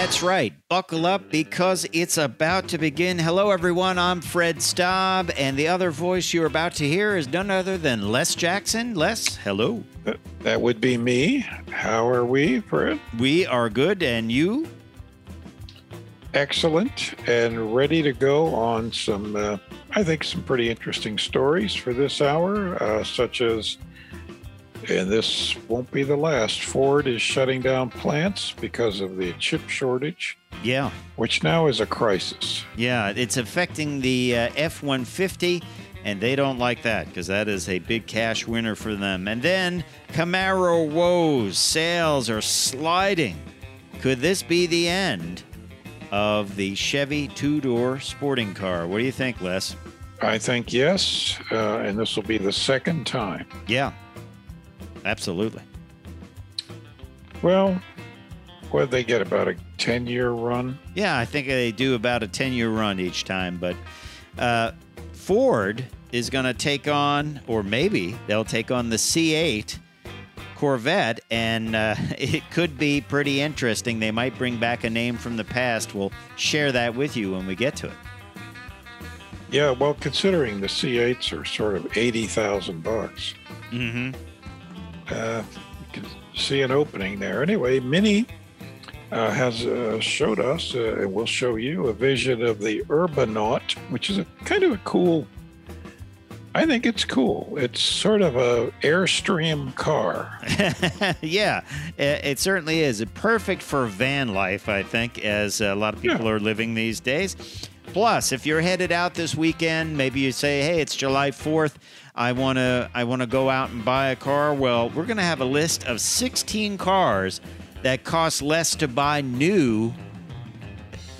That's right. Buckle up because it's about to begin. Hello, everyone. I'm Fred Staub, and the other voice you're about to hear is none other than Les Jackson. Les, hello. That- That would be me. How are we, Fred? We are good, and you? Excellent and ready to go on some, uh, I think, some pretty interesting stories for this hour, uh, such as, and this won't be the last, Ford is shutting down plants because of the chip shortage, Yeah, which now is a crisis. yeah. It's affecting the uh, F 150, and they don't like that because that is a big cash winner for them. And then Camaro woes. Sales are sliding. Could this be the end of the Chevy two door sporting car? What do you think, Les? I think yes, uh, and this will be the second time. Yeah, absolutely. Well, what did they get? About a 10 year run? Yeah, I think they do about a 10 year run each time. But uh, Ford is going to take on, or maybe they'll take on the C8 Corvette, and uh, it could be pretty interesting. They might bring back a name from the past. We'll share that with you when we get to it. Yeah, well, considering the C8s are sort of 80,000 bucks. Mm-hmm. Uh, you can see an opening there. Anyway, Mini uh, has uh, showed us, uh, and we'll show you, a vision of the Urbanaut, which is a kind of a cool. I think it's cool. It's sort of a Airstream car. yeah, it, it certainly is. Perfect for van life, I think, as a lot of people Yeah. are living these days. Plus, if you're headed out this weekend, maybe you say, "Hey, it's July 4th. I want to I want to go out and buy a car." Well, we're going to have a list of 16 cars that cost less to buy new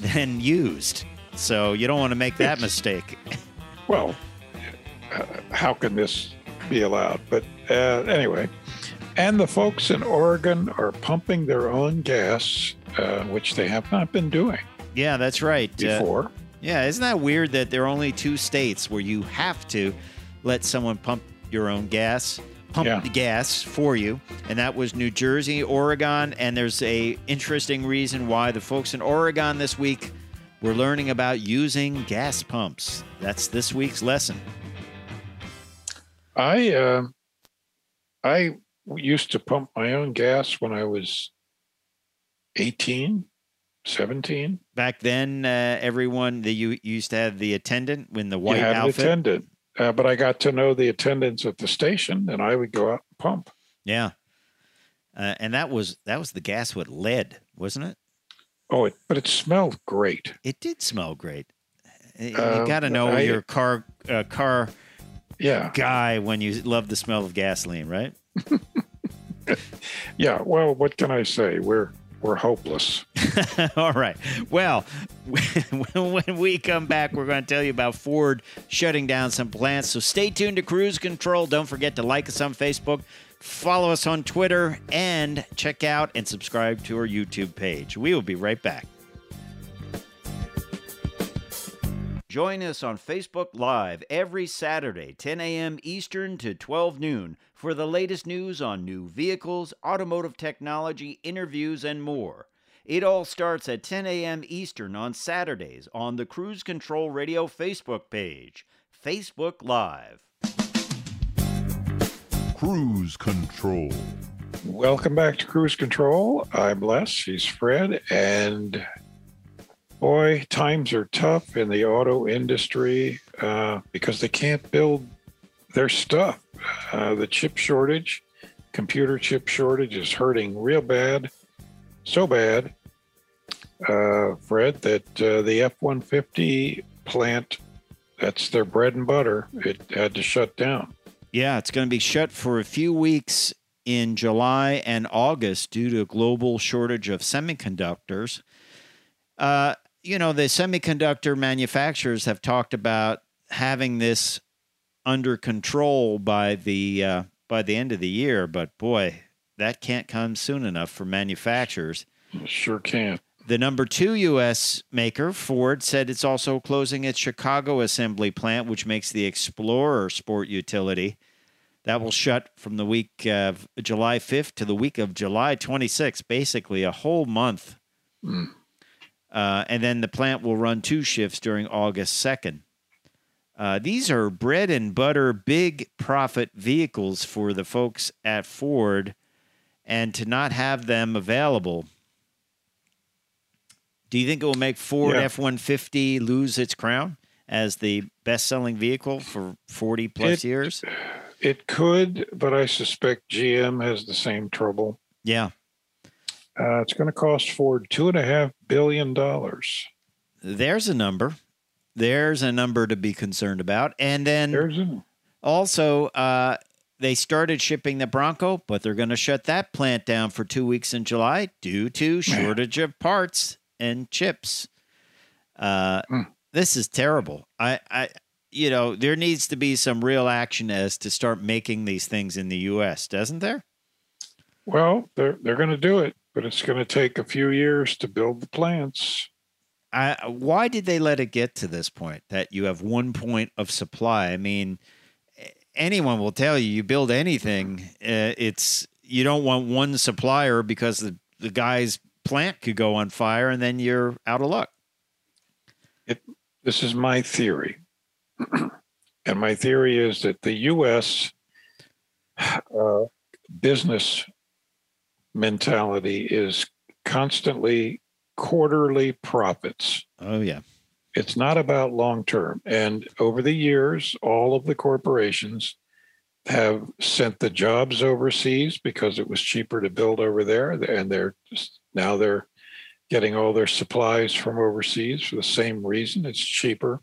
than used. So, you don't want to make that mistake. Well, uh, how can this be allowed? But uh, anyway, and the folks in Oregon are pumping their own gas, uh, which they have not been doing Yeah, that's right. Uh, before. Yeah, isn't that weird that there are only two states where you have to let someone pump your own gas, pump Yeah. the gas for you, and that was New Jersey, Oregon, and there's a interesting reason why the folks in Oregon this week were learning about using gas pumps. That's this week's lesson. I uh, I used to pump my own gas when I was 18, 17. Back then, uh, everyone that you used to have the attendant when the white you had outfit. an attendant, uh, but I got to know the attendants at the station, and I would go out and pump. Yeah, uh, and that was that was the gas with lead, wasn't it? Oh, it, but it smelled great. It did smell great. Uh, You Um, got to know I- your car uh, car Yeah, guy when you love the smell of gasoline, right? yeah. Well, what can I say? We're we're hopeless. All right. Well, when we come back, we're going to tell you about Ford shutting down some plants. So stay tuned to Cruise Control. Don't forget to like us on Facebook, follow us on Twitter, and check out and subscribe to our YouTube page. We will be right back. Join us on Facebook Live every Saturday, 10 a.m. Eastern to 12 noon, for the latest news on new vehicles, automotive technology, interviews, and more. It all starts at 10 a.m. Eastern on Saturdays on the Cruise Control Radio Facebook page. Facebook Live. Cruise Control. Welcome back to Cruise Control. I'm Les. He's Fred, and boy, times are tough in the auto industry uh, because they can't build their stuff. Uh, the chip shortage, computer chip shortage, is hurting real bad, so bad, uh, Fred, that uh, the F 150 plant, that's their bread and butter, it had to shut down. Yeah, it's going to be shut for a few weeks in July and August due to a global shortage of semiconductors. Uh, you know, the semiconductor manufacturers have talked about having this under control by the uh, by the end of the year, but boy, that can't come soon enough for manufacturers. Sure can. The number two U.S. maker, Ford, said it's also closing its Chicago assembly plant, which makes the Explorer sport utility. That will shut from the week of July 5th to the week of July 26th, basically a whole month. Mm. Uh, and then the plant will run two shifts during August 2nd. Uh, these are bread and butter, big profit vehicles for the folks at Ford, and to not have them available. Do you think it will make Ford Yeah. F 150 lose its crown as the best selling vehicle for 40 plus It- years? It could, but I suspect GM has the same trouble. Yeah. Uh, it's going to cost Ford two and a half billion dollars. There's a number. There's a number to be concerned about. And then Also, uh, they started shipping the Bronco, but they're going to shut that plant down for two weeks in July due to shortage of parts and chips. Uh, Hmm. This is terrible. I, I, you know, there needs to be some real action as to start making these things in the U.S. Doesn't there? well, they're they're going to do it, but it's going to take a few years to build the plants. I, why did they let it get to this point that you have one point of supply? I mean, anyone will tell you you build anything, uh, it's you don't want one supplier because the, the guy's plant could go on fire and then you're out of luck. This is my theory. and my theory is that the U.S. Uh, business mentality is constantly quarterly profits. Oh yeah, It's not about long term. And over the years, all of the corporations have sent the jobs overseas because it was cheaper to build over there. And they're now they're getting all their supplies from overseas for the same reason. It's cheaper.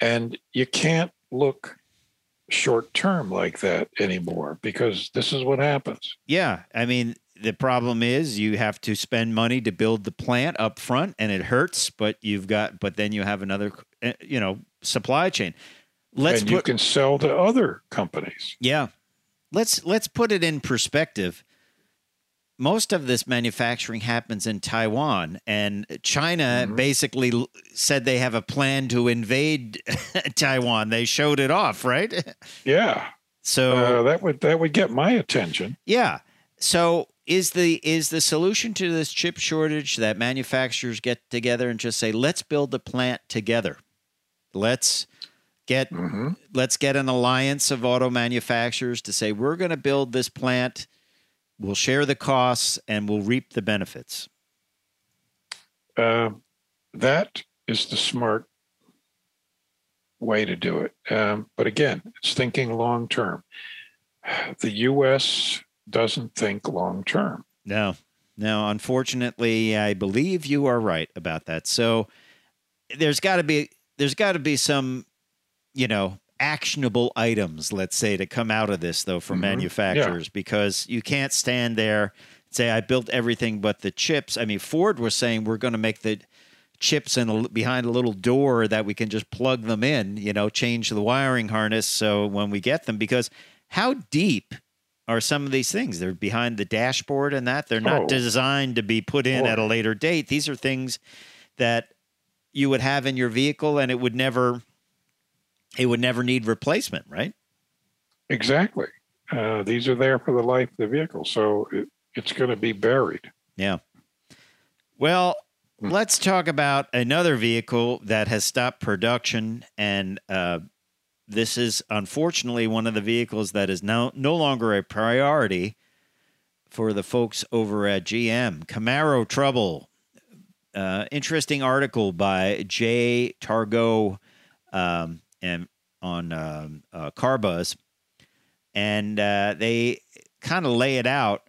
And you can't look short term like that anymore because this is what happens. yeah. I mean, the problem is you have to spend money to build the plant up front, and it hurts. But you've got, but then you have another, uh, you know, supply chain. Let's and put you can sell to other companies. Yeah. Let's let's put it in perspective. Most of this manufacturing happens in Taiwan and China Mhm. basically said they have a plan to invade Taiwan. They showed it off, right? Yeah. So Uh, that would that would get my attention. yeah. So is the is the solution to this chip shortage that manufacturers get together and just say, let's build the plant together. Let's get hmm let's get an alliance of auto manufacturers to say we're going to build this plant we'll share the costs and we'll reap the benefits Uh, that is the smart way to do it. Um, but again, it's thinking long term. The U.S. doesn't think long term. no no unfortunately i believe you are right about that so there's got to be there's got to be some you know actionable items let's say to come out of this though from Mhm. manufacturers because you can't stand there and say i built everything but the chips i mean ford was saying we're going to make the chips in a, behind a little door that we can just plug them in you know change the wiring harness so when we get them because how deep are some of these things they're behind the dashboard and that they're not Oh. designed to be put in Boy. at a later date these are things that you would have in your vehicle and it would never it would never need replacement right Exactly. Uh, these are there for the life of the vehicle, so it, it's going to be buried. Yeah. Well, Hmm. let's talk about another vehicle that has stopped production, and uh, this is unfortunately one of the vehicles that is now no longer a priority for the folks over at GM. Camaro trouble. Uh, interesting article by Jay Targo um, and on um, uh, Carbuzz, and uh, they kind of lay it out.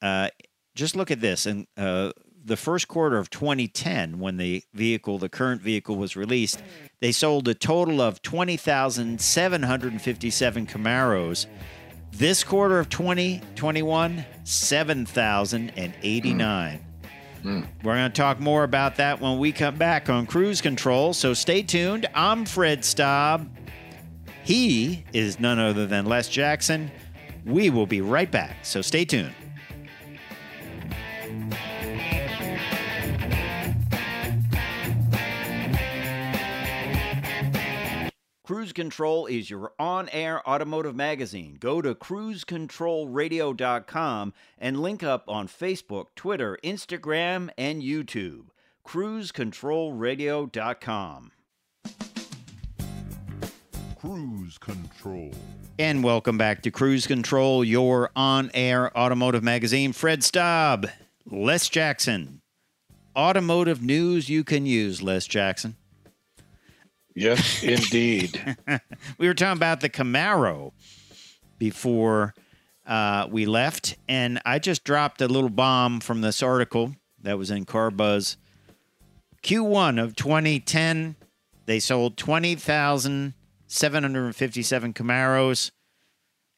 Uh, just look at this and uh, the first quarter of 2010 when the vehicle the current vehicle was released they sold a total of 20,757 Camaros this quarter of 2021 7,089 Hmm. We're going to talk more about that when we come back on Cruise Control. So stay tuned. I'm Fred Staub. He is none other than Les Jackson. We will be right back. So stay tuned. Cruise Control is your on air automotive magazine. Go to cruisecontrolradio.com and link up on Facebook, Twitter, Instagram, and YouTube. cruisecontrolradio.com. Cruise Control. And welcome back to Cruise Control, your on air automotive magazine. Fred Staub, Les Jackson. Automotive news you can use, Les Jackson. Yes, indeed. we were talking about the Camaro before uh, we left, and I just dropped a little bomb from this article that was in Car Buzz. Q1 of 2010, they sold 20,757 Camaros.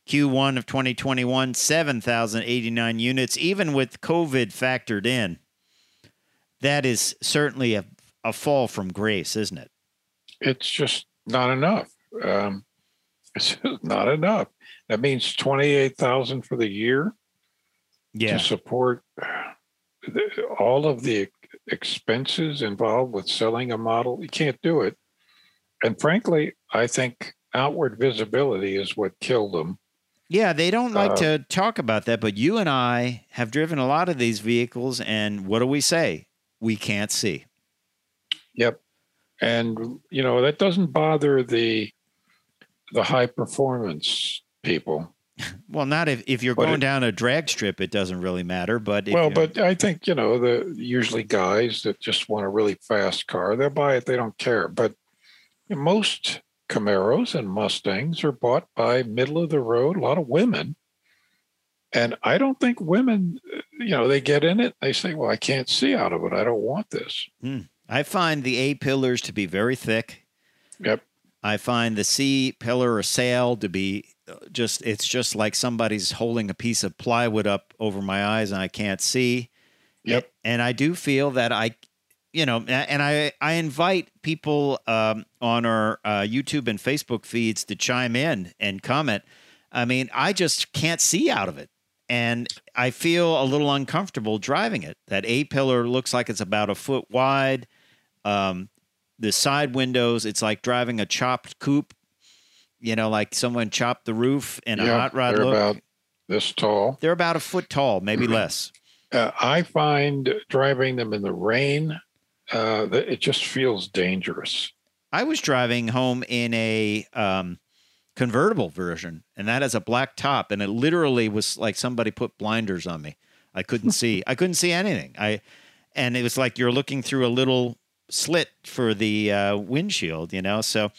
Q1 of 2021, 7,089 units, even with COVID factored in. That is certainly a, a fall from grace, isn't it? It's just not enough. Um, it's just not enough. That means twenty-eight thousand for the year Yeah. to support the, all of the expenses involved with selling a model. You can't do it. And frankly, I think outward visibility is what killed them. Yeah, they don't like Uh, to talk about that, but you and I have driven a lot of these vehicles, and what do we say? We can't see. Yep. And you know that doesn't bother the the high performance people. Well, not if, if you're But going it- down a drag strip, it doesn't really matter. But well, but I think you know the usually guys that just want a really fast car, they'll buy it. They don't care. But most Camaros and Mustangs are bought by middle of the road. A lot of women, and I don't think women, you know, they get in it. They say, "Well, I can't see out of it. I don't want this." Hmm. I find the A pillars to be very thick. Yep. I find the C pillar or sail to be uh, just, it's just like somebody's holding a piece of plywood up over my eyes and I can't see. Yep. And I do feel that I, you know, and I, I invite people um, on our uh, YouTube and Facebook feeds to chime in and comment. I mean, I just can't see out of it. And I feel a little uncomfortable driving it. That A pillar looks like it's about a foot wide. Um, the side windows, it's like driving a chopped coupe. You know, like someone chopped the roof in a Yeah, hot rod they're look. about this tall. they're about a foot tall, maybe less. Uh, I find driving them in the rain, uh, that it just feels dangerous. I was driving home in a um, convertible version, and that has a black top, and it literally was like somebody put blinders on me. I couldn't see. I couldn't see anything. I, and it was like you're looking through a little slit for the uh, windshield, you know. So,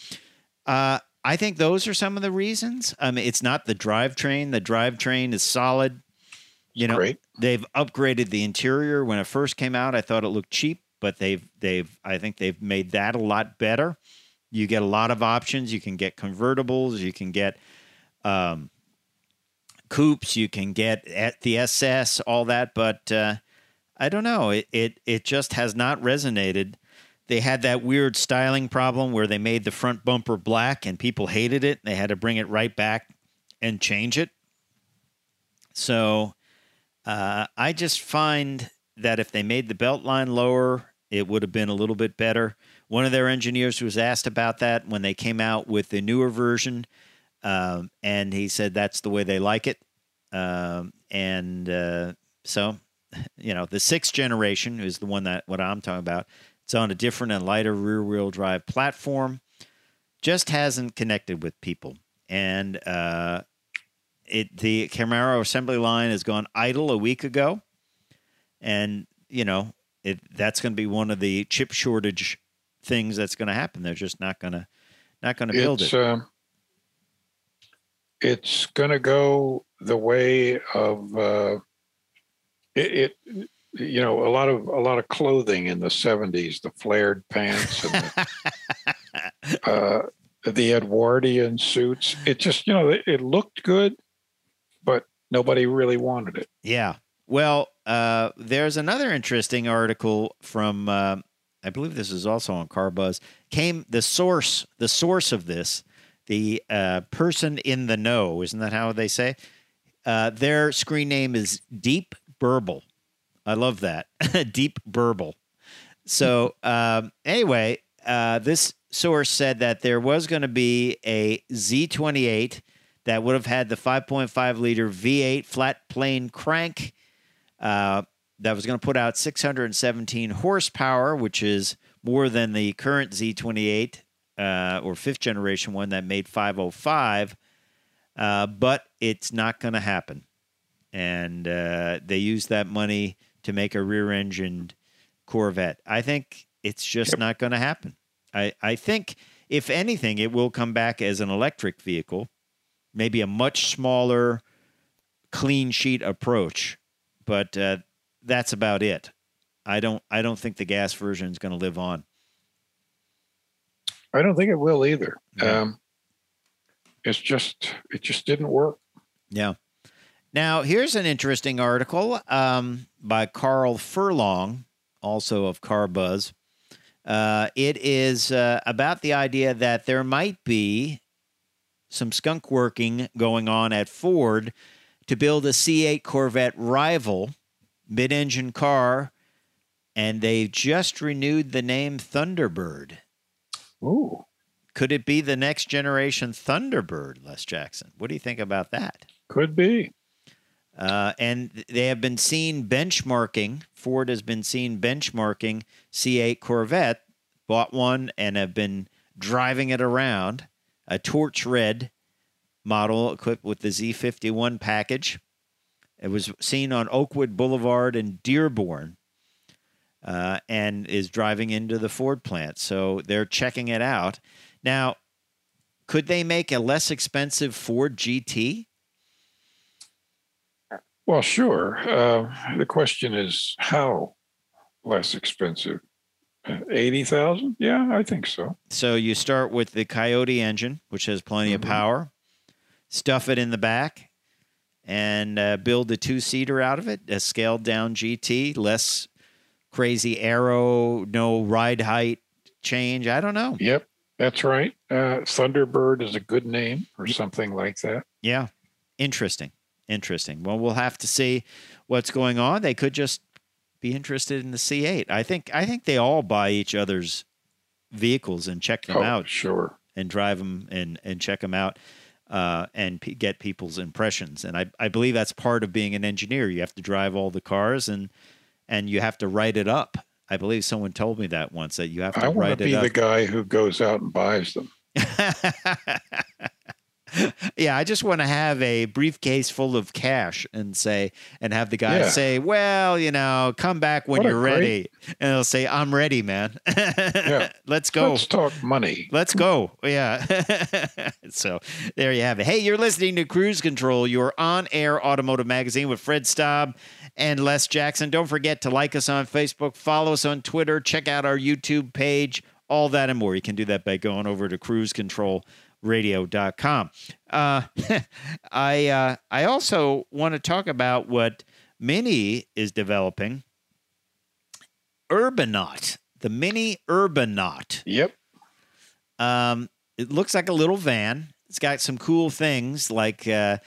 uh, I think those are some of the reasons. I mean, it's not the drivetrain. The drivetrain is solid. You know, Great. they've upgraded the interior. When it first came out, I thought it looked cheap, but they've they've I think they've made that a lot better. You get a lot of options. You can get convertibles. You can get um, coupes. You can get at the SS, all that. But uh, I don't know. It, it it just has not resonated. They had that weird styling problem where they made the front bumper black and people hated it. They had to bring it right back and change it. So uh, I just find that if they made the belt line lower, it would have been a little bit better. One of their engineers was asked about that when they came out with the newer version, um, and he said that's the way they like it. Um, and uh, so, you know, the sixth generation is the one that what I'm talking about. It's on a different and lighter rear wheel drive platform. Just hasn't connected with people, and uh, it the Camaro assembly line has gone idle a week ago, and you know it that's going to be one of the chip shortage things that's going to happen. They're just not going to not going to build It's it. um, it's going to go the way of uh, it, it. You know, a lot of a lot of clothing in the '70s, the flared pants and the, uh, the Edwardian suits. It just, you know, it, it looked good, but nobody really wanted it. Yeah, Well, uh, there's another interesting article from, uh, I believe this is also on CarBuzz. Came the source, the source of this, the uh, person in the know, isn't that how they say? Uh, their screen name is Deep Burble. I love that, Deep Burble. So um, anyway, uh, this source said that there was going to be a Z28 that would have had the 5.5 liter V8 flat plane crank uh, that was going to put out 617 horsepower, which is more than the current Z28 uh, or fifth generation one that made 505. Uh, but it's not going to happen. And uh, they used that money to make a rear engined Corvette. I think it's just yep. not going to happen. I, I think, if anything, it will come back as an electric vehicle, maybe a much smaller, clean sheet approach. But uh, that's about it. I don't I don't think the gas version is going to live on. I don't think it will either. Yeah. Um, it's just it just didn't work. Yeah. Now here's an interesting article um, by Carl Furlong, also of Car Buzz. Uh, it is uh, about the idea that there might be some skunk working going on at Ford to build a C8 Corvette rival mid engine car, and they've just renewed the name Thunderbird. Ooh. Could it be the next generation Thunderbird, Les Jackson? What do you think about that? Could be. Uh, and they have been seen benchmarking. Ford has been seen benchmarking C8 Corvette, bought one and have been driving it around. A torch red model equipped with the Z51 package. It was seen on Oakwood Boulevard in Dearborn uh, and is driving into the Ford plant. So they're checking it out. Now, could they make a less expensive Ford GT? Well, sure. Uh, the question is how less expensive? Uh, 80,000? Yeah, I think so. So you start with the Coyote engine, which has plenty mm-hmm. of power, stuff it in the back, and uh, build a two seater out of it, a scaled down GT, less crazy aero, no ride height change. I don't know. Yep, that's right. Uh, Thunderbird is a good name or something like that. Yeah, interesting. Interesting. Well, we'll have to see what's going on. They could just be interested in the C8. I think I think they all buy each other's vehicles and check them oh, out. Sure. And drive them and and check them out. Uh, and p- get people's impressions. And I, I believe that's part of being an engineer. You have to drive all the cars and and you have to write it up. I believe someone told me that once that you have to I write it up right to be the guy who goes out and buys them. yeah, I just want to have a briefcase full of cash and say, and have the guy yeah. say, well, you know, come back when what you're ready. And he'll say, I'm ready, man. yeah. Let's go. Let's talk money. Let's go. Yeah. so there you have it. Hey, you're listening to Cruise Control, your on air automotive magazine with Fred Staub and Les Jackson. Don't forget to like us on Facebook, follow us on Twitter, check out our YouTube page, all that and more. You can do that by going over to Cruise Control radio.com. Uh, I uh, I also want to talk about what Mini is developing. Urbanaut, the Mini Urbanaut. Yep. Um, it looks like a little van. It's got some cool things like uh,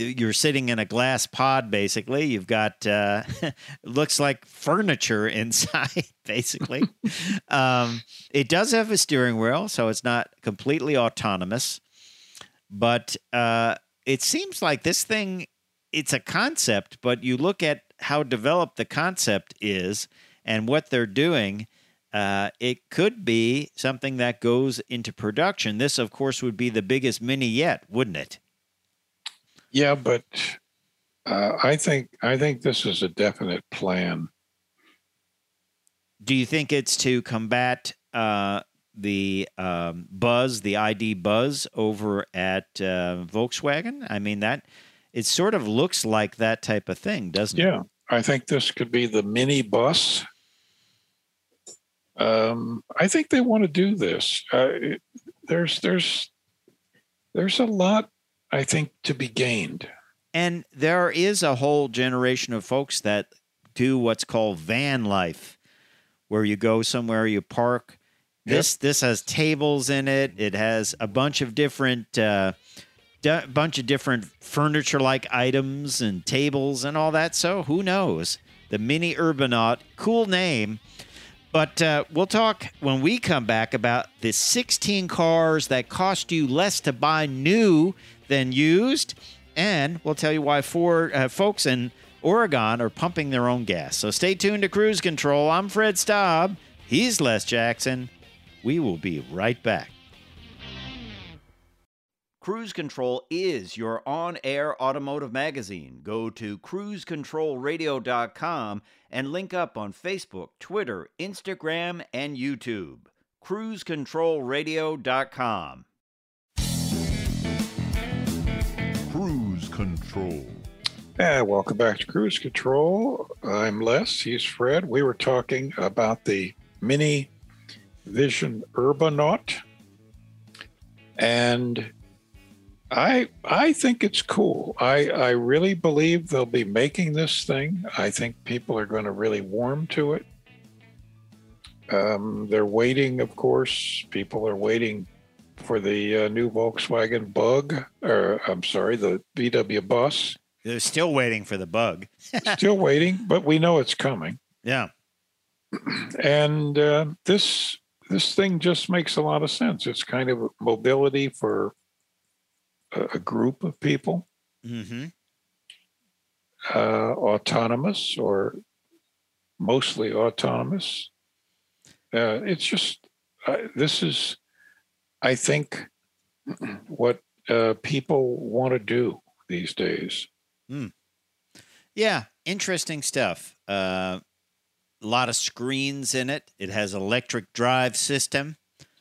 you're sitting in a glass pod basically you've got uh looks like furniture inside basically um it does have a steering wheel so it's not completely autonomous but uh it seems like this thing it's a concept but you look at how developed the concept is and what they're doing uh, it could be something that goes into production. This, of course, would be the biggest mini yet, wouldn't it? Yeah, but uh, I think I think this is a definite plan. Do you think it's to combat uh, the um, buzz, the ID buzz over at uh, Volkswagen? I mean that it sort of looks like that type of thing, doesn't yeah, it? Yeah, I think this could be the mini bus. Um, I think they want to do this. Uh, there's there's there's a lot I think, to be gained And there is a whole generation of folks that do what's called van life, where you go somewhere, you park. This this has tables in it. It has a bunch of different uh, d- bunch of different furniture like items and tables and all that. So who knows? The Mini Urbanaut, cool name. But uh, we'll talk when we come back about the 16 cars that cost you less to buy new than used. And we'll tell you why four uh, folks in Oregon are pumping their own gas. So stay tuned to Cruise Control. I'm Fred Staub. He's Les Jackson. We will be right back. Cruise Control is your on air automotive magazine. Go to cruisecontrolradio.com and link up on Facebook, Twitter, Instagram, and YouTube. cruisecontrolradio.com. Cruise Control. And welcome back to Cruise Control. I'm Les. He's Fred. We were talking about the Mini Vision Urbanaut, and I I think it's cool. I I really believe they'll be making this thing. I think people are going to really warm to it. Um, they're waiting, of course. People are waiting for the uh, new Volkswagen Bug, or I'm sorry, the VW Bus. They're still waiting for the bug. Still waiting, but we know it's coming. Yeah. And uh, this this thing just makes a lot of sense. It's kind of mobility for a, a group of people, Mm-hmm. uh, autonomous or mostly autonomous. Uh, it's just uh, this is, I think, what uh, people want to do these days. Yeah, interesting stuff. Uh, a lot of screens in it. It has electric drive system.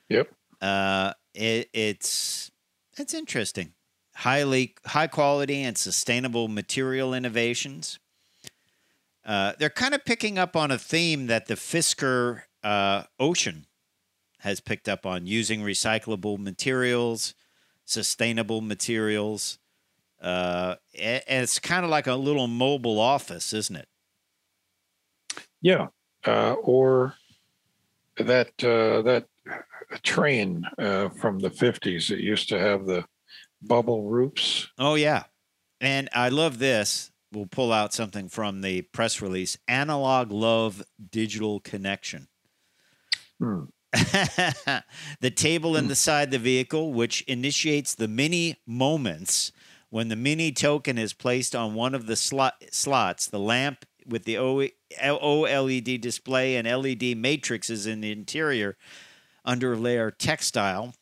Yep. Uh, it, it's it's interesting. Highly high quality and sustainable material innovations. Uh, they're kind of picking up on a theme that the Fisker uh, Ocean has picked up on using recyclable materials, sustainable materials. Uh, and it's kind of like a little mobile office, isn't it? Yeah. Uh, or that uh, that train uh, from the fifties that used to have the bubble roofs. Oh yeah, and I love this. We'll pull out something from the press release: analog love, digital connection. Hmm. the table in the side of the vehicle, which initiates the mini moments when the mini token is placed on one of the slot, slots. The lamp with the OLED display and LED matrices in the interior underlay are textile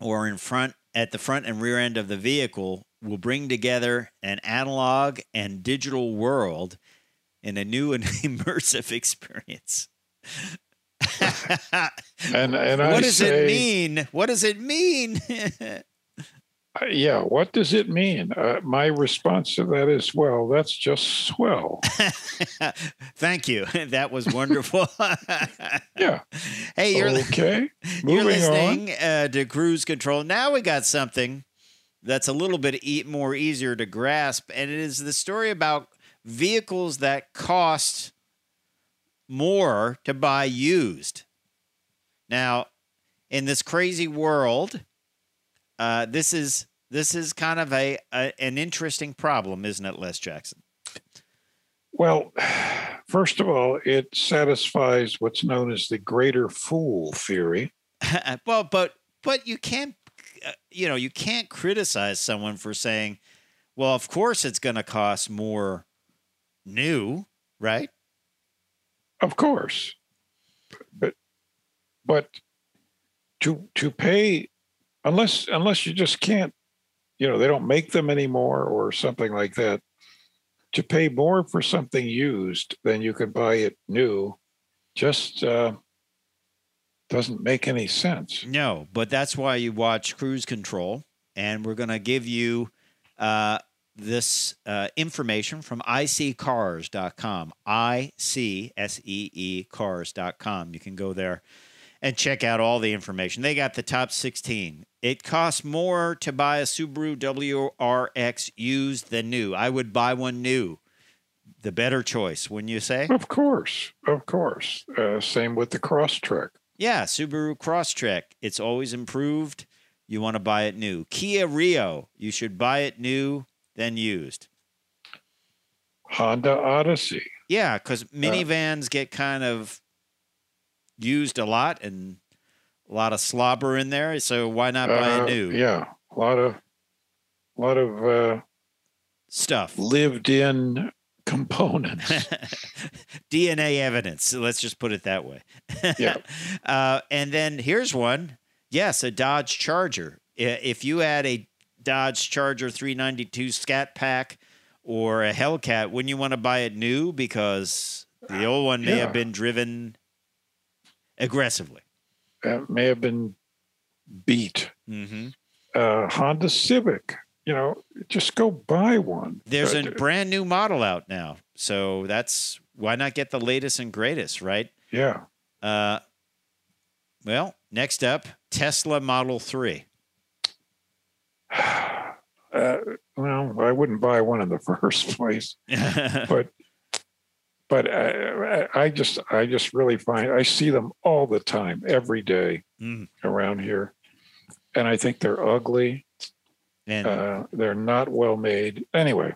or in front at the front and rear end of the vehicle will bring together an analog and digital world in a new and immersive experience. And and I what does say, it mean? What does it mean? uh, Yeah, what does it mean? Uh, my response to that is, well, that's just swell. Thank you. That was wonderful. Yeah. hey, you're okay. you're listening uh, to Cruise Control. Now we got something that's a little bit e- more easier to grasp, and it is the story about vehicles that cost more to buy used. Now, in this crazy world, uh, this is this is kind of a, a an interesting problem, isn't it, Les Jackson? Well, first of all, it satisfies what's known as the greater fool theory. well, but but you can't, uh, you know, you can't criticize someone for saying, "Well, of course it's going to cost more new, right?" Of course. But but to to pay unless unless you just can't you know they don't make them anymore or something like that to pay more for something used than you can buy it new just uh, doesn't make any sense. No, but that's why you watch Cruise Control, and we're going to give you uh, this uh, information from iseecars.com. I C S E E cars.com. You can go there and check out all the information. They got the top 16. It costs more to buy a Subaru WRX used than new. I would buy one new. The better choice, wouldn't you say? Of course, of course. Uh, same with the Crosstrek. Yeah, Subaru Crosstrek. It's always improved. You want to buy it new. Kia Rio. You should buy it new than used. Honda Odyssey. Yeah, because minivans get kind of used a lot and a lot of slobber in there. So why not buy Uh, a new Yeah, a lot of, a lot of uh, stuff? lived-in components. DNA evidence. So let's just put it that way. Yeah. uh, and then here's one. Yes, a Dodge Charger. If you had a Dodge Charger 392 Scat Pack or a Hellcat, wouldn't you want to buy it new because the old one may Yeah. have been driven aggressively? that may have been beat. Mm-hmm. Uh, Honda Civic. You know, just go buy one. There's a brand new model out now, so that's why not get the latest and greatest, right? yeah. Uh, well, next up, Tesla Model Three. Uh, well, I wouldn't buy one in the first place, but but I, I I just I just really find I see them all the time, every day Mm. around here, and I think they're ugly. and Uh, they're not well made. Anyway,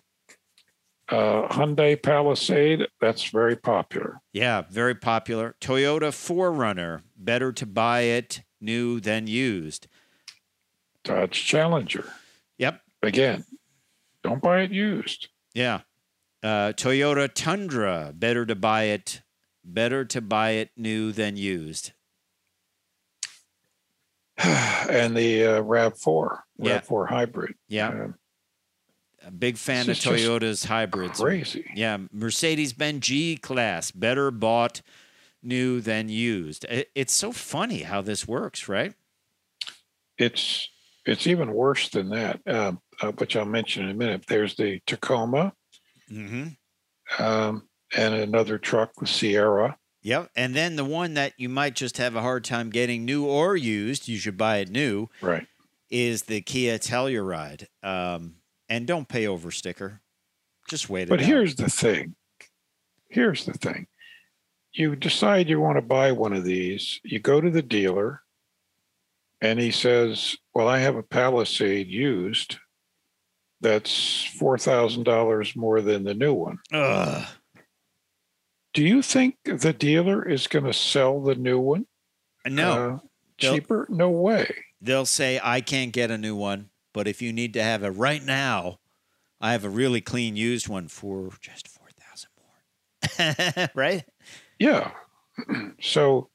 uh, Hyundai Palisade that's very popular. yeah, very popular. Toyota 4Runner, better to buy it new than used. Dodge Challenger. Again. Don't buy it used. Yeah. Uh, Toyota Tundra, better to buy it, better to buy it new than used. and the uh, Rav4, Yeah. Rav4 hybrid. Yeah. Uh, A big fan of This is just Toyota's hybrids. crazy. Yeah, Mercedes Benz G Class, better bought new than used. It- It's so funny how this works, right? It's it's even worse than that, uh, uh, which I'll mention in a minute. There's the Tacoma Mm-hmm. um, and another truck, the Sierra. Yep. And then the one that you might just have a hard time getting new or used, you should buy it new, Right. is the Kia Telluride. Um, and don't pay over sticker. Just wait. it But out. here's the thing. Here's the thing. You decide you want to buy one of these. You go to the dealer, and he says, "Well, I have a Palisade used. That's four thousand dollars more than the new one." Ugh. Do you think the dealer is going to sell the new one No, uh, They'll- cheaper? No way. they'll say, I can't get a new one, but if you need to have it right now, I have a really clean used one for just 4000 more. right? Yeah. so,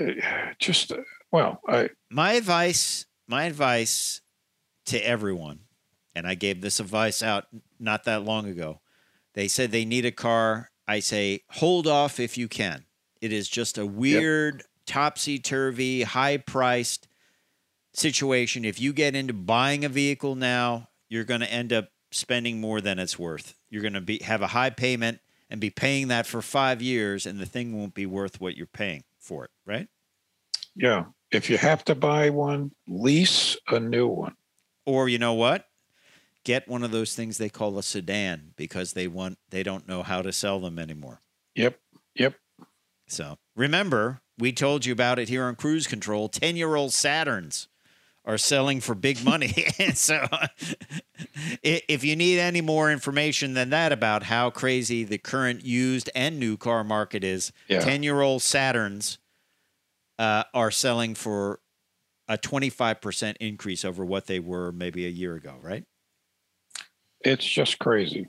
uh, just uh, well, I My advice, my advice to everyone, and I gave this advice out not that long ago. They said they need a car. I say, hold off if you can. It is just a weird, topsy turvy, high priced situation. If you get into buying a vehicle now, you're going to end up spending more than it's worth. You're going to be have a high payment and be paying that for five years, and the thing won't be worth what you're paying for it, right? yeah. If you have to buy one, lease a new one. Or you know what? Get one of those things they call a sedan because they want they don't know how to sell them anymore. Yep. Yep. So remember, we told you about it here on Cruise Control. Ten year old Saturns are selling for big money. so if you need any more information than that about how crazy the current used and new car market is, Yeah. 10 year old Saturns uh, are selling for a 25% increase over what they were maybe a year ago, right? It's just crazy.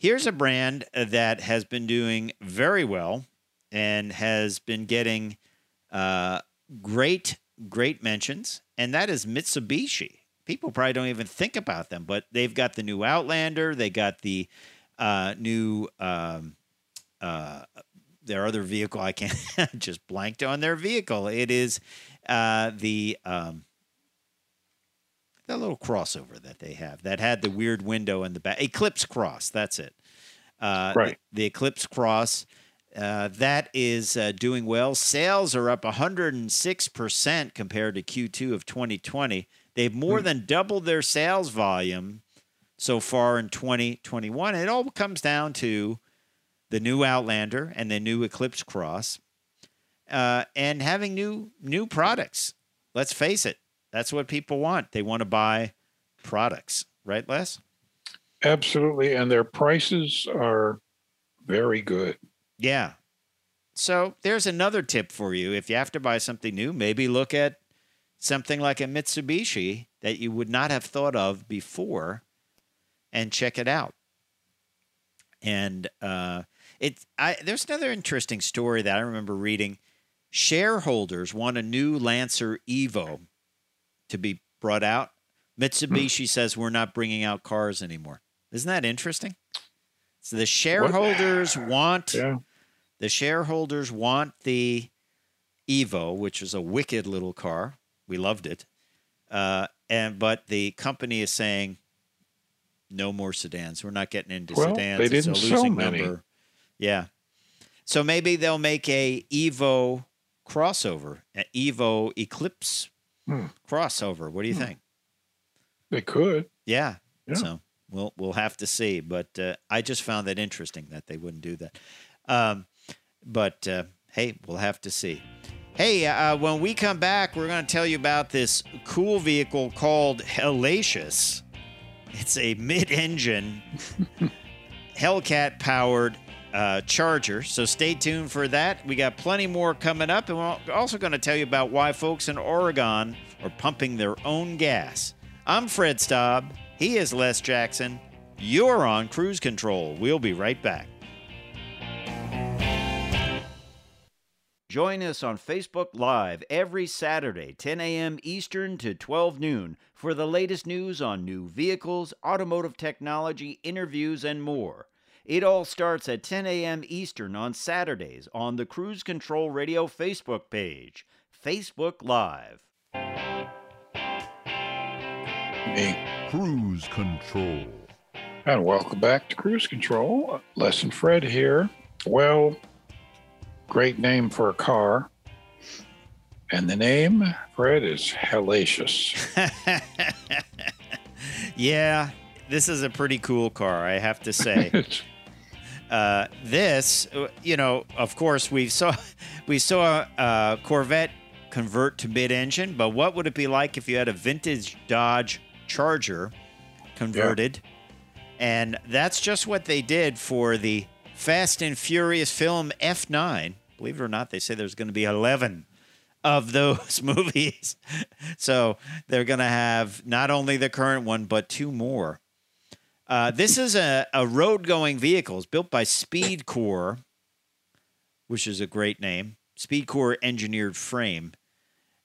Here's a brand that has been doing very well and has been getting uh, great, great mentions, and that is Mitsubishi. People probably don't even think about them, but they've got the new Outlander, they got the uh, new um, uh, their other vehicle. I can't just blanked on their vehicle. It is uh, the um, the little crossover that they have that had the weird window in the back. Eclipse Cross. That's it. Uh, Right. The, the Eclipse Cross. Uh, that is uh, doing well. Sales are up 106% compared to Q2 of 2020. They've more than doubled their sales volume so far in 2021. It all comes down to the new Outlander and the new Eclipse Cross uh, and having new new products. Let's face it, that's what people want. They want to buy products, right, Les? Absolutely. And their prices are very good. Yeah. So there's another tip for you. If you have to buy something new, maybe look at something like a Mitsubishi that you would not have thought of before and check it out. And uh, it, I, there's another interesting story that I remember reading. Shareholders want a new Lancer Evo to be brought out. Mitsubishi says we're not bringing out cars anymore. Isn't that interesting? So the shareholders want Yeah. the shareholders want the Evo, which is a wicked little car. We loved it, uh, and but the company is saying no more sedans. We're not getting into Well, sedans. they It's a didn't losing many. number. Yeah, so maybe they'll make a Evo crossover, an Evo Eclipse Hmm. crossover. What do you think? They could. Yeah. Yeah. So we'll we'll have to see. But uh, I just found that interesting that they wouldn't do that. Um, but uh, hey, we'll have to see. Hey, uh, when we come back, we're going to tell you about this cool vehicle called Hellacious. It's a mid-engine Hellcat powered uh, Charger. So stay tuned for that. We got plenty more coming up, and we're also going to tell you about why folks in Oregon are pumping their own gas. I'm Fred Staub. He is Les Jackson. You're on cruise control. We'll be right back. Join us on Facebook Live every Saturday, 10 a.m. Eastern to 12 noon, for the latest news on new vehicles, automotive technology, interviews, and more. It all starts at 10 a.m. Eastern on Saturdays on the Cruise Control Radio Facebook page. Facebook Live. Me. Cruise Control. And welcome back to Cruise Control. Les and Fred here. Well, great name for a car. And the name, Fred, is Hellacious. yeah, this is a pretty cool car, I have to say. Uh, this, uh, you know, of course, we saw we saw uh, Corvette convert to mid-engine, but what would it be like if you had a vintage Dodge Charger converted? And that's just what they did for the Fast and Furious film F9. Believe it or not, they say there's going to be 11 of those movies. So they're going to have not only the current one, but two more. Uh, this is a, a road going vehicle. It's built by SpeedKore, which is a great name. SpeedKore engineered frame.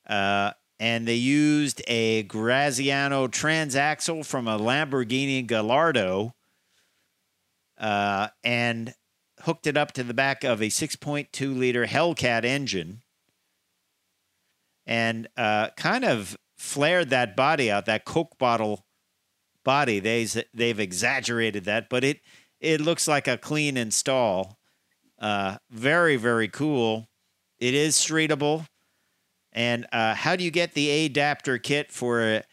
Uh, and they used a Graziano transaxle from a Lamborghini Gallardo uh, and hooked it up to the back of a 6.2 liter Hellcat engine and uh, kind of flared that body out, that Coke bottle body. They they've exaggerated that, but it it looks like a clean install. Uh, very very cool. It is streetable. And uh, how do you get the adapter kit for a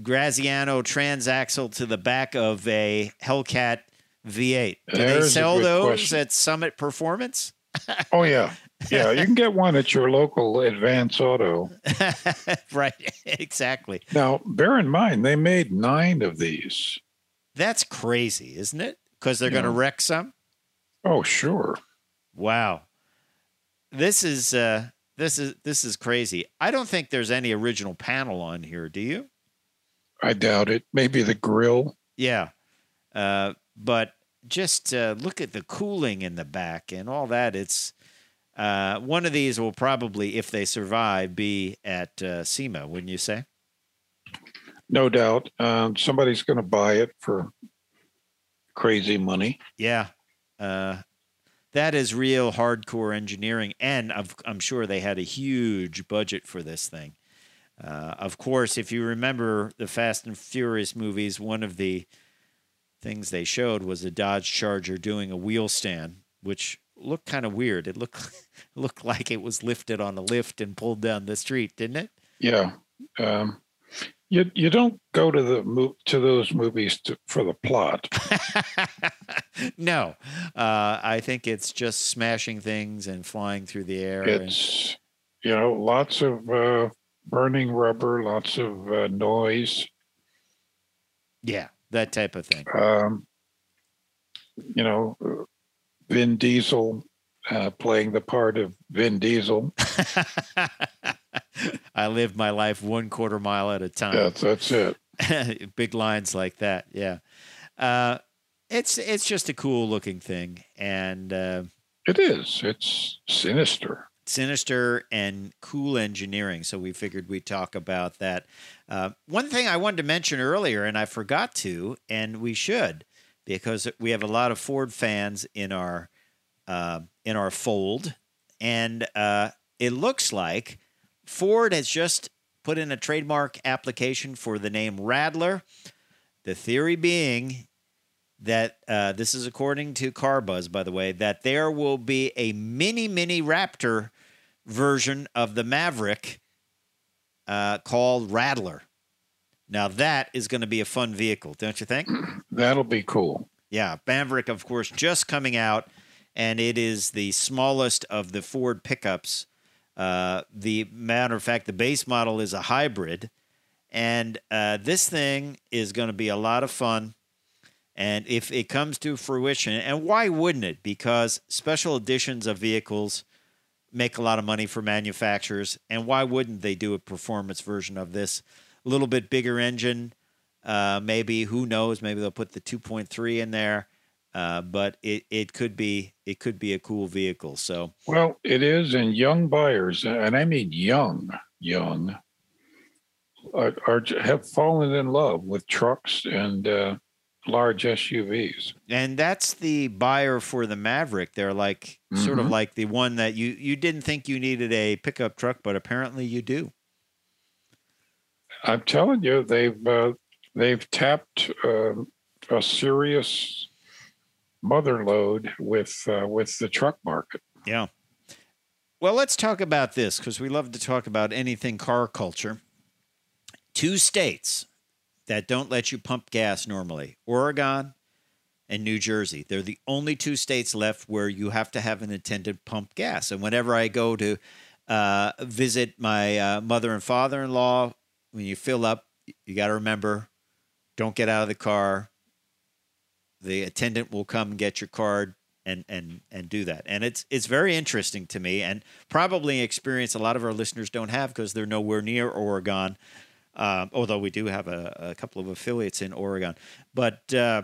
Graziano transaxle to the back of a Hellcat V8? Do they There's a sell those question. at Summit Performance? oh, yeah. Yeah, you can get one at your local Advance Auto. right, exactly. Now, bear in mind, they made nine of these. That's crazy, isn't it? Because they're going to wreck some. Oh, sure. Wow. This is uh this is this is crazy. I don't think there's any original panel on here, do you? I doubt it. Maybe the grill. Yeah. Uh but just uh, look at the cooling in the back and all that. It's uh, one of these will probably, if they survive, be at uh, SEMA, wouldn't you say? No doubt. Um, somebody's going to buy it for crazy money. Yeah. Uh, that is real hardcore engineering. And of, I'm sure they had a huge budget for this thing. Uh, of course, if you remember the Fast and Furious movies, one of the things they showed was a Dodge Charger doing a wheel stand, which looked kind of weird. It looked looked like it was lifted on a lift and pulled down the street, didn't it? Yeah. Um, you you don't go to the mo- to those movies to, for the plot. no, uh, I think it's just smashing things and flying through the air. and- It's you know lots of uh, burning rubber, lots of uh, noise. yeah, that type of thing. Um, you know, uh, Vin Diesel uh, playing the part of Vin Diesel. I live my life one quarter mile at a time. That's that's it. big lines like that. Yeah, uh, it's it's just a cool looking thing and uh, It is. It's sinister. sinister and cool engineering. So we figured we'd talk about that. Uh, one thing I wanted to mention earlier, and I forgot to, and we should, because we have a lot of Ford fans in our uh, in our fold, and uh, it looks like Ford has just put in a trademark application for the name Radler. The theory being that uh, this is according to CarBuzz, by the way, that there will be a mini mini Raptor version of the Maverick uh, called Radler. Now that is going to be a fun vehicle, don't you think? That'll be cool. Yeah, Maverick, of course, just coming out, and it is the smallest of the Ford pickups. Uh, the matter of fact, the base model is a hybrid, and uh, this thing is going to be a lot of fun. And if it comes to fruition, and why wouldn't it? Because special editions of vehicles make a lot of money for manufacturers, and why wouldn't they do a performance version of this? A little bit bigger engine, uh, maybe who knows? Maybe they'll put the 2.3 in there, uh, but it, it could be it could be a cool vehicle. So Well, it is, and young buyers, and I mean young, young, are, are have fallen in love with trucks and uh, large SUVs. and that's the buyer for the Maverick. They're like sort of Mhm. like the one that you you didn't think you needed a pickup truck, but apparently you do. I'm telling you, they've uh, they've tapped uh, a serious mother load with uh, with the truck market. Yeah. Well, let's talk about this because we love to talk about anything car culture. Two states that don't let you pump gas normally Oregon and New Jersey. They're the only two states left where you have to have an attendant pump gas. And whenever I go to uh, visit my uh, mother and father in law, when you fill up, you got to remember don't get out of the car. The attendant will come get your card and and and do that. And it's it's very interesting to me, and probably experience a lot of our listeners don't have because they're nowhere near Oregon. Um, although we do have a, a couple of affiliates in Oregon, but uh,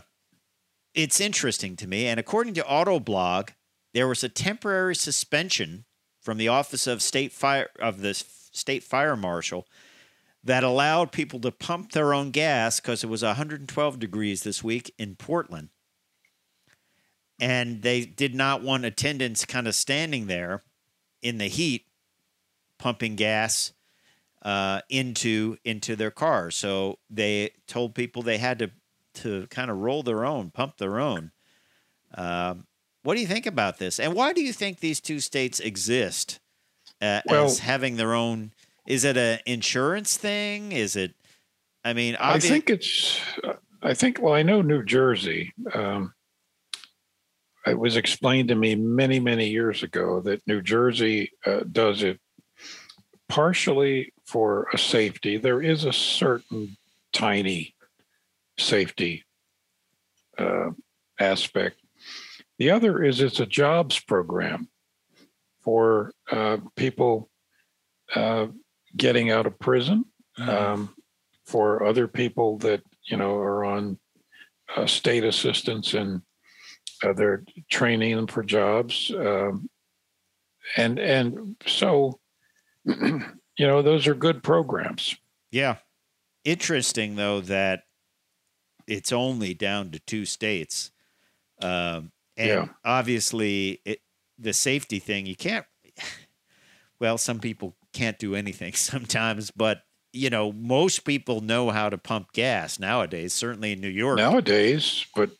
it's interesting to me. And according to Autoblog, there was a temporary suspension from the Office of State Fire of the State Fire Marshal that allowed people to pump their own gas because it was 112 degrees this week in Portland. And they did not want attendants kind of standing there in the heat pumping gas uh, into into their cars. So they told people they had to to kind of roll their own, pump their own. Um, what do you think about this? And why do you think these two states exist uh, Well- as having their own? Is it an insurance thing? Is it? I mean, I think it's. I think. Well, I know New Jersey. Um, it was explained to me many, many years ago that New Jersey uh, does it partially for a safety. There is a certain tiny safety uh, aspect. The other is it's a jobs program for uh, people uh, getting out of prison um, for other people that you know are on uh, state assistance and uh, they're training them for jobs um, and and so you know those are good programs Yeah. Interesting though that it's only down to two states. Um, and Yeah. obviously it, the safety thing, you can't well, some people can't do anything sometimes, but you know, most people know how to pump gas nowadays, certainly in New York. nowadays but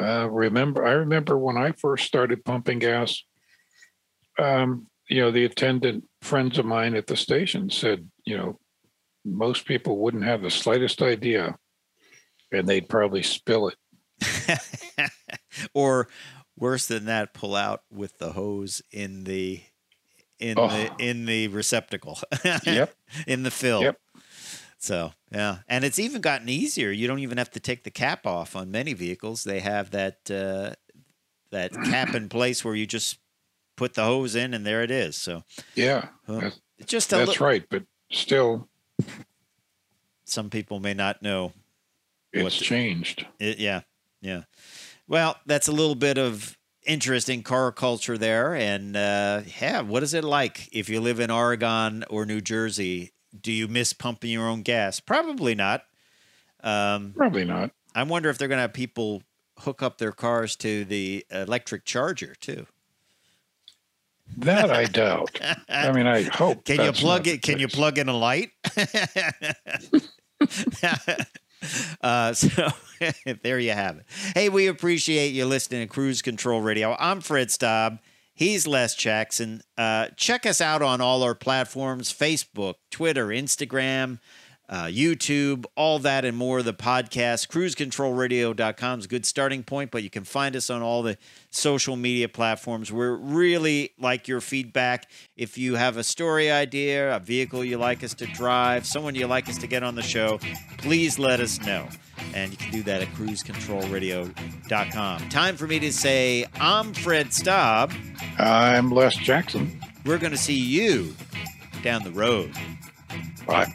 uh, remember, I remember when I first started pumping gas. Um, you know, the attendant friends of mine at the station said, you know, most people wouldn't have the slightest idea, and they'd probably spill it. or worse than that, pull out with the hose in the in Oh. the in the receptacle. Yep. in the fill. Yep. So yeah, and it's even gotten easier. You don't even have to take the cap off on many vehicles. They have that uh, that cap in place where you just put the hose in, and there it is. So Yeah, well, just a that's right. But still, Some people may not know. it's What's- changed. It, yeah, yeah. Well, that's a little bit of interesting car culture there, and uh, yeah, what is it like if you live in Oregon or New Jersey? Do you miss pumping your own gas? Probably not. Um, Probably not. I wonder if they're going to have people hook up their cars to the electric charger too. That I doubt. I mean, I hope. Can you plug it? Can you plug in a light? uh, so there you have it. Hey, we appreciate you listening to Cruise Control Radio. I'm Fred Staub. He's Les Jackson. Uh, check us out on all our platforms Facebook, Twitter, Instagram, uh, YouTube, all that and more. The podcast, cruisecontrolradio.com is a good starting point, but you can find us on all the social media platforms. We're really like your feedback. If you have a story idea, a vehicle you like us to drive, someone you like us to get on the show, please let us know. And you can do that at cruisecontrolradio.com. Time for me to say, I'm Fred Staub. I'm Les Jackson. We're going to see you down the road. Bye.